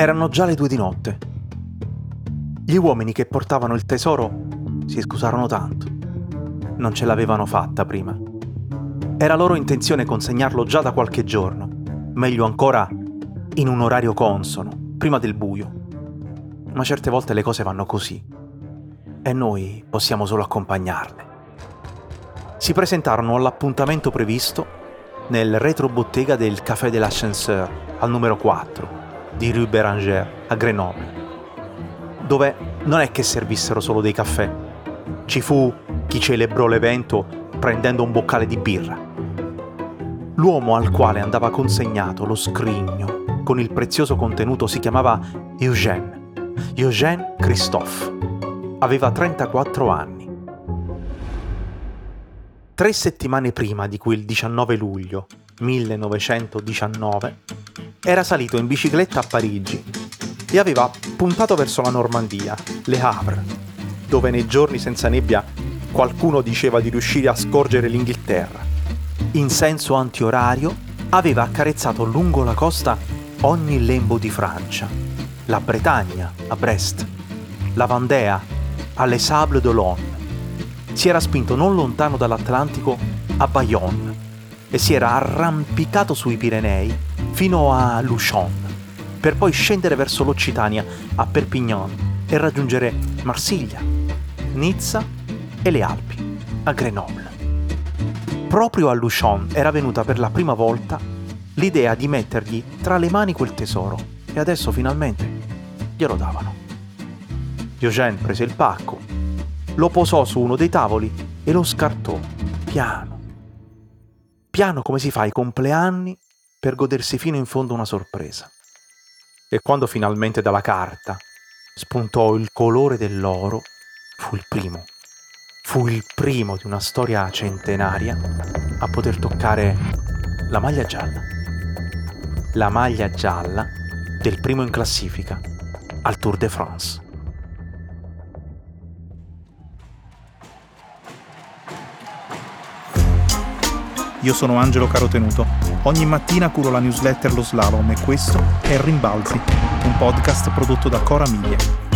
Erano già le due di notte. Gli uomini che portavano il tesoro si scusarono tanto. Non ce l'avevano fatta prima. Era loro intenzione consegnarlo già da qualche giorno, meglio ancora in un orario consono, prima del buio. Ma certe volte le cose vanno così e noi possiamo solo accompagnarle. Si presentarono all'appuntamento previsto nel retrobottega del Café de l'Ascenseur al numero 4 di Rue Bérangère a Grenoble, dove non è che servissero solo dei caffè. Ci fu chi celebrò l'evento prendendo un boccale di birra L'uomo al quale andava consegnato lo scrigno con il prezioso contenuto si chiamava Eugène, Eugène Christophe. Aveva 34 anni. Tre settimane prima di quel 19 luglio 1919 era salito in bicicletta a Parigi e aveva puntato verso la Normandia, Le Havre, dove nei giorni senza nebbia qualcuno diceva di riuscire a scorgere l'Inghilterra in senso antiorario, aveva accarezzato lungo la costa ogni lembo di Francia, la Bretagna a Brest, la Vandea alle Sables d'Olonne. Si era spinto non lontano dall'Atlantico a Bayonne e si era arrampicato sui Pirenei fino a Luchon, per poi scendere verso l'Occitania a Perpignan e raggiungere Marsiglia, Nizza e le Alpi a Grenoble proprio a Luchon era venuta per la prima volta l'idea di mettergli tra le mani quel tesoro e adesso finalmente glielo davano. Eugène prese il pacco, lo posò su uno dei tavoli e lo scartò piano. Piano come si fa ai compleanni per godersi fino in fondo una sorpresa. E quando finalmente dalla carta spuntò il colore dell'oro, fu il primo fu il primo di una storia centenaria a poter toccare la maglia gialla. La maglia gialla del primo in classifica al Tour de France. Io sono Angelo Carotenuto. Ogni mattina curo la newsletter Lo Slalom e questo è Rimbalzi, un podcast prodotto da Cora Miglia.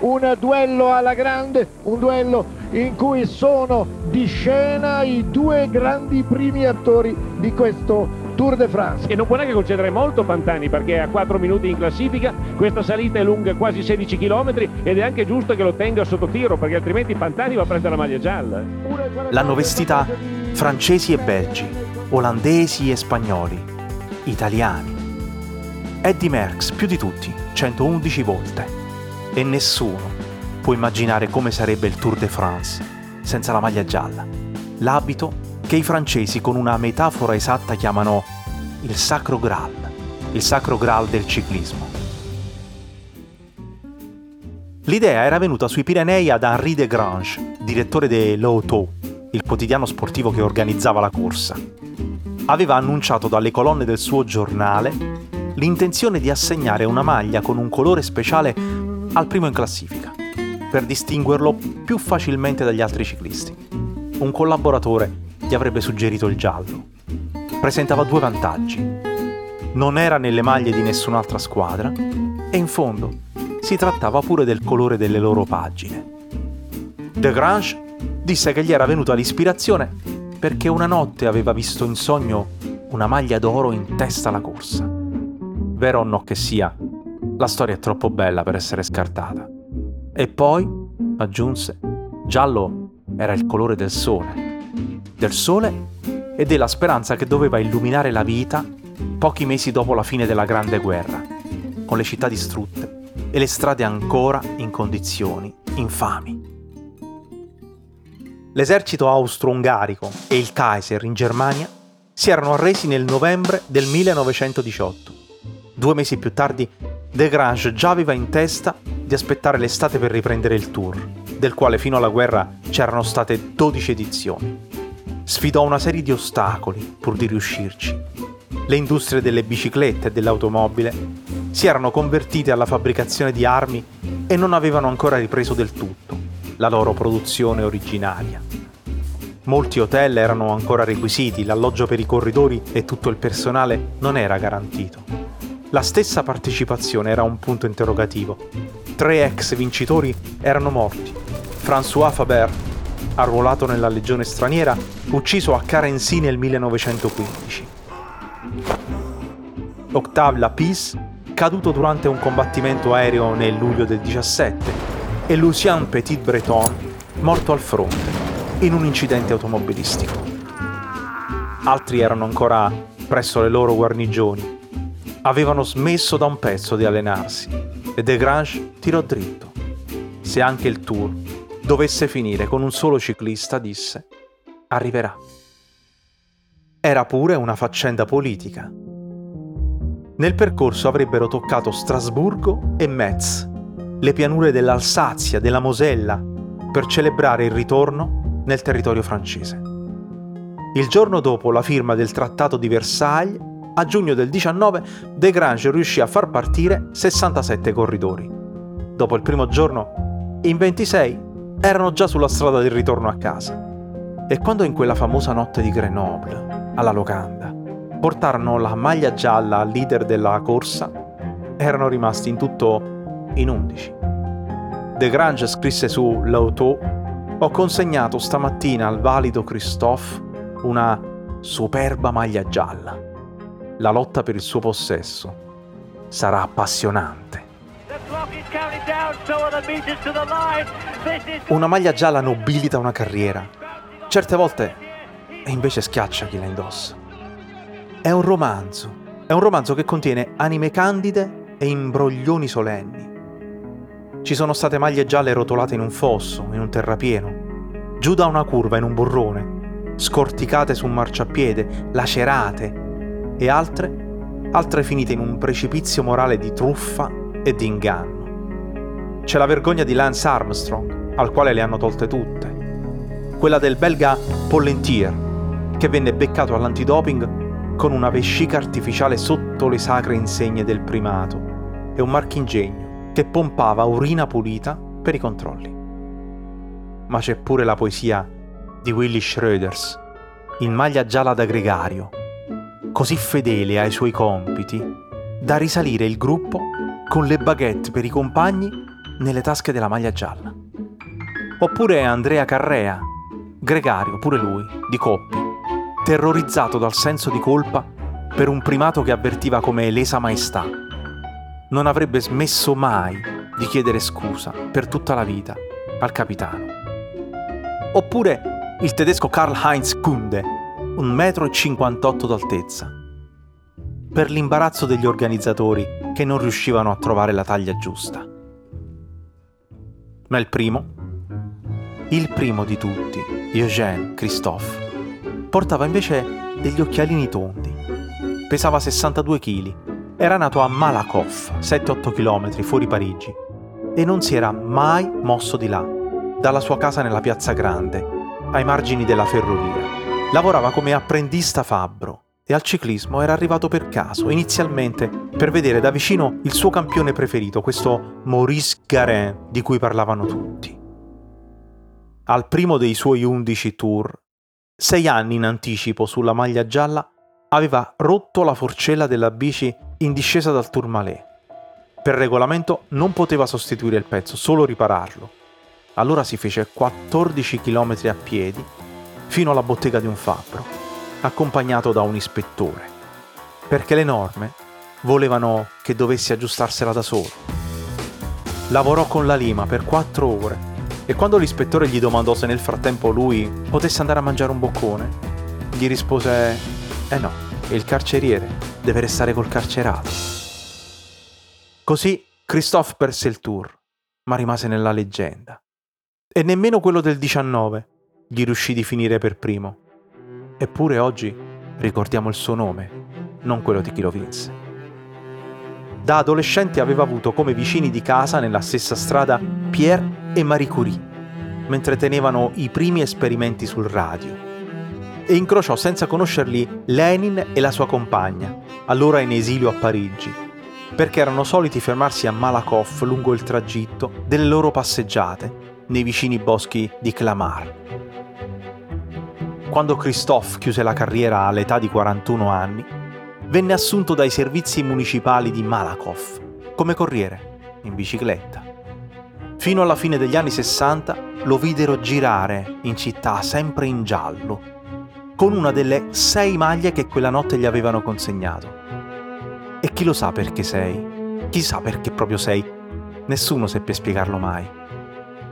un duello alla grande, un duello in cui sono di scena i due grandi primi attori di questo Tour de France. E non può neanche concedere molto Pantani perché è a 4 minuti in classifica, questa salita è lunga quasi 16 km ed è anche giusto che lo tenga sotto tiro perché altrimenti Pantani va a prendere la maglia gialla. L'hanno vestita francesi e belgi, olandesi e spagnoli, italiani. Eddie Merckx più di tutti, 111 volte e nessuno può immaginare come sarebbe il Tour de France senza la maglia gialla, l'abito che i francesi con una metafora esatta chiamano il sacro Graal, il sacro Graal del ciclismo. L'idea era venuta sui Pirenei ad Henri de Grange, direttore de L'Auto, il quotidiano sportivo che organizzava la corsa. Aveva annunciato dalle colonne del suo giornale l'intenzione di assegnare una maglia con un colore speciale al primo in classifica, per distinguerlo più facilmente dagli altri ciclisti. Un collaboratore gli avrebbe suggerito il giallo. Presentava due vantaggi. Non era nelle maglie di nessun'altra squadra e in fondo si trattava pure del colore delle loro pagine. De Grange disse che gli era venuta l'ispirazione perché una notte aveva visto in sogno una maglia d'oro in testa alla corsa. Vero o no che sia, la storia è troppo bella per essere scartata. E poi, aggiunse, giallo era il colore del sole. Del sole e della speranza che doveva illuminare la vita pochi mesi dopo la fine della Grande Guerra, con le città distrutte e le strade ancora in condizioni infami. L'esercito austro-ungarico e il Kaiser in Germania si erano arresi nel novembre del 1918. Due mesi più tardi De Grange già aveva in testa di aspettare l'estate per riprendere il tour, del quale fino alla guerra c'erano state 12 edizioni. Sfidò una serie di ostacoli pur di riuscirci. Le industrie delle biciclette e dell'automobile si erano convertite alla fabbricazione di armi e non avevano ancora ripreso del tutto la loro produzione originaria. Molti hotel erano ancora requisiti, l'alloggio per i corridori e tutto il personale non era garantito. La stessa partecipazione era un punto interrogativo. Tre ex vincitori erano morti. François Faber, arruolato nella legione straniera, ucciso a Carency nel 1915. Octave Lapisse, caduto durante un combattimento aereo nel luglio del 17, e Lucien Petit Breton, morto al fronte, in un incidente automobilistico. Altri erano ancora presso le loro guarnigioni. Avevano smesso da un pezzo di allenarsi e De Grange tirò dritto. Se anche il tour dovesse finire con un solo ciclista, disse, arriverà. Era pure una faccenda politica nel percorso avrebbero toccato Strasburgo e Metz, le pianure dell'Alsazia, della Mosella, per celebrare il ritorno nel territorio francese. Il giorno dopo la firma del Trattato di Versailles, a giugno del 19, De Grange riuscì a far partire 67 corridori. Dopo il primo giorno, in 26 erano già sulla strada del ritorno a casa. E quando in quella famosa notte di Grenoble, alla locanda, portarono la maglia gialla al leader della corsa, erano rimasti in tutto in 11. De Grange scrisse su L'Auto ho consegnato stamattina al valido Christophe una superba maglia gialla. La lotta per il suo possesso sarà appassionante. Una maglia gialla nobilita una carriera. Certe volte invece schiaccia chi la indossa. È un romanzo, è un romanzo che contiene anime candide e imbroglioni solenni. Ci sono state maglie gialle rotolate in un fosso, in un terrapieno, giù da una curva in un burrone, scorticate su un marciapiede, lacerate, e altre, altre finite in un precipizio morale di truffa e di inganno. C'è la vergogna di Lance Armstrong, al quale le hanno tolte tutte. Quella del belga Pollentier, che venne beccato all'antidoping con una vescica artificiale sotto le sacre insegne del primato e un marchingegno che pompava urina pulita per i controlli. Ma c'è pure la poesia di Willy Schroeders, in maglia gialla da gregario, così fedele ai suoi compiti da risalire il gruppo con le baguette per i compagni nelle tasche della maglia gialla. Oppure Andrea Carrea, gregario pure lui, di Coppi, terrorizzato dal senso di colpa per un primato che avvertiva come lesa maestà. Non avrebbe smesso mai di chiedere scusa per tutta la vita al capitano. Oppure il tedesco Karl-Heinz Kunde, un metro e 58 d'altezza, per l'imbarazzo degli organizzatori che non riuscivano a trovare la taglia giusta. Ma il primo, il primo di tutti, Eugène Christophe, Portava invece degli occhialini tondi. Pesava 62 kg. Era nato a Malakoff, 7-8 km fuori Parigi, e non si era mai mosso di là, dalla sua casa nella piazza Grande, ai margini della ferrovia. Lavorava come apprendista fabbro e al ciclismo era arrivato per caso, inizialmente per vedere da vicino il suo campione preferito, questo Maurice Garin di cui parlavano tutti. Al primo dei suoi 11 tour sei anni in anticipo sulla maglia gialla, aveva rotto la forcella della bici in discesa dal Tourmalet. Per regolamento non poteva sostituire il pezzo, solo ripararlo. Allora si fece 14 km a piedi fino alla bottega di un fabbro, accompagnato da un ispettore, perché le norme volevano che dovesse aggiustarsela da solo. Lavorò con la lima per 4 ore e quando l'ispettore gli domandò se nel frattempo lui potesse andare a mangiare un boccone, gli rispose: Eh no, il carceriere deve restare col carcerato. Così Christophe perse il tour, ma rimase nella leggenda. E nemmeno quello del 19 gli riuscì di finire per primo. Eppure oggi ricordiamo il suo nome, non quello di chi lo vinse. Da adolescente aveva avuto come vicini di casa nella stessa strada Pierre e Marie Curie, mentre tenevano i primi esperimenti sul radio. E incrociò senza conoscerli Lenin e la sua compagna, allora in esilio a Parigi, perché erano soliti fermarsi a Malakoff lungo il tragitto delle loro passeggiate nei vicini boschi di Clamart. Quando Christophe chiuse la carriera all'età di 41 anni, venne assunto dai servizi municipali di Malakoff come corriere in bicicletta. Fino alla fine degli anni 60 lo videro girare in città sempre in giallo, con una delle sei maglie che quella notte gli avevano consegnato. E chi lo sa perché sei? Chi sa perché proprio sei? Nessuno seppe spiegarlo mai.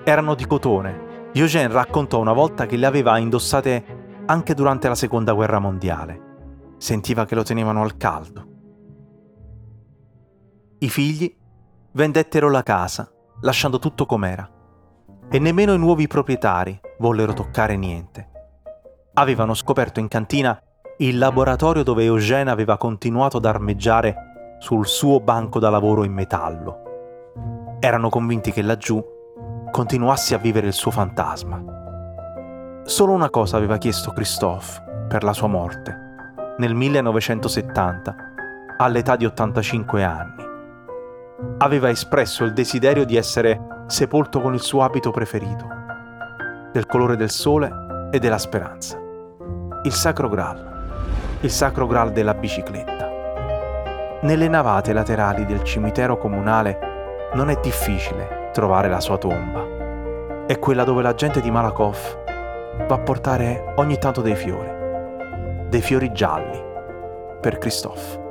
Erano di cotone. Eugène raccontò una volta che le aveva indossate anche durante la seconda guerra mondiale. Sentiva che lo tenevano al caldo. I figli vendettero la casa, lasciando tutto com'era. E nemmeno i nuovi proprietari vollero toccare niente. Avevano scoperto in cantina il laboratorio dove Eugène aveva continuato ad armeggiare sul suo banco da lavoro in metallo. Erano convinti che laggiù continuasse a vivere il suo fantasma Solo una cosa aveva chiesto Christophe per la sua morte, nel 1970, all'età di 85 anni. Aveva espresso il desiderio di essere sepolto con il suo abito preferito, del colore del sole e della speranza. Il Sacro Graal, il Sacro Graal della bicicletta. Nelle navate laterali del cimitero comunale non è difficile trovare la sua tomba. È quella dove la gente di Malakoff va a portare ogni tanto dei fiori, dei fiori gialli per Christophe.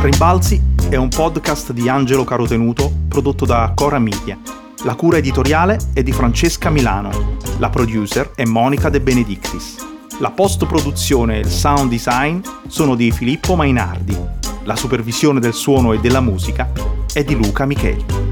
Rimbalzi è un podcast di Angelo Carotenuto prodotto da Cora Media. La cura editoriale è di Francesca Milano. La producer è Monica De Benedictis. La post-produzione e il sound design sono di Filippo Mainardi. La supervisione del suono e della musica è di Luca Micheli.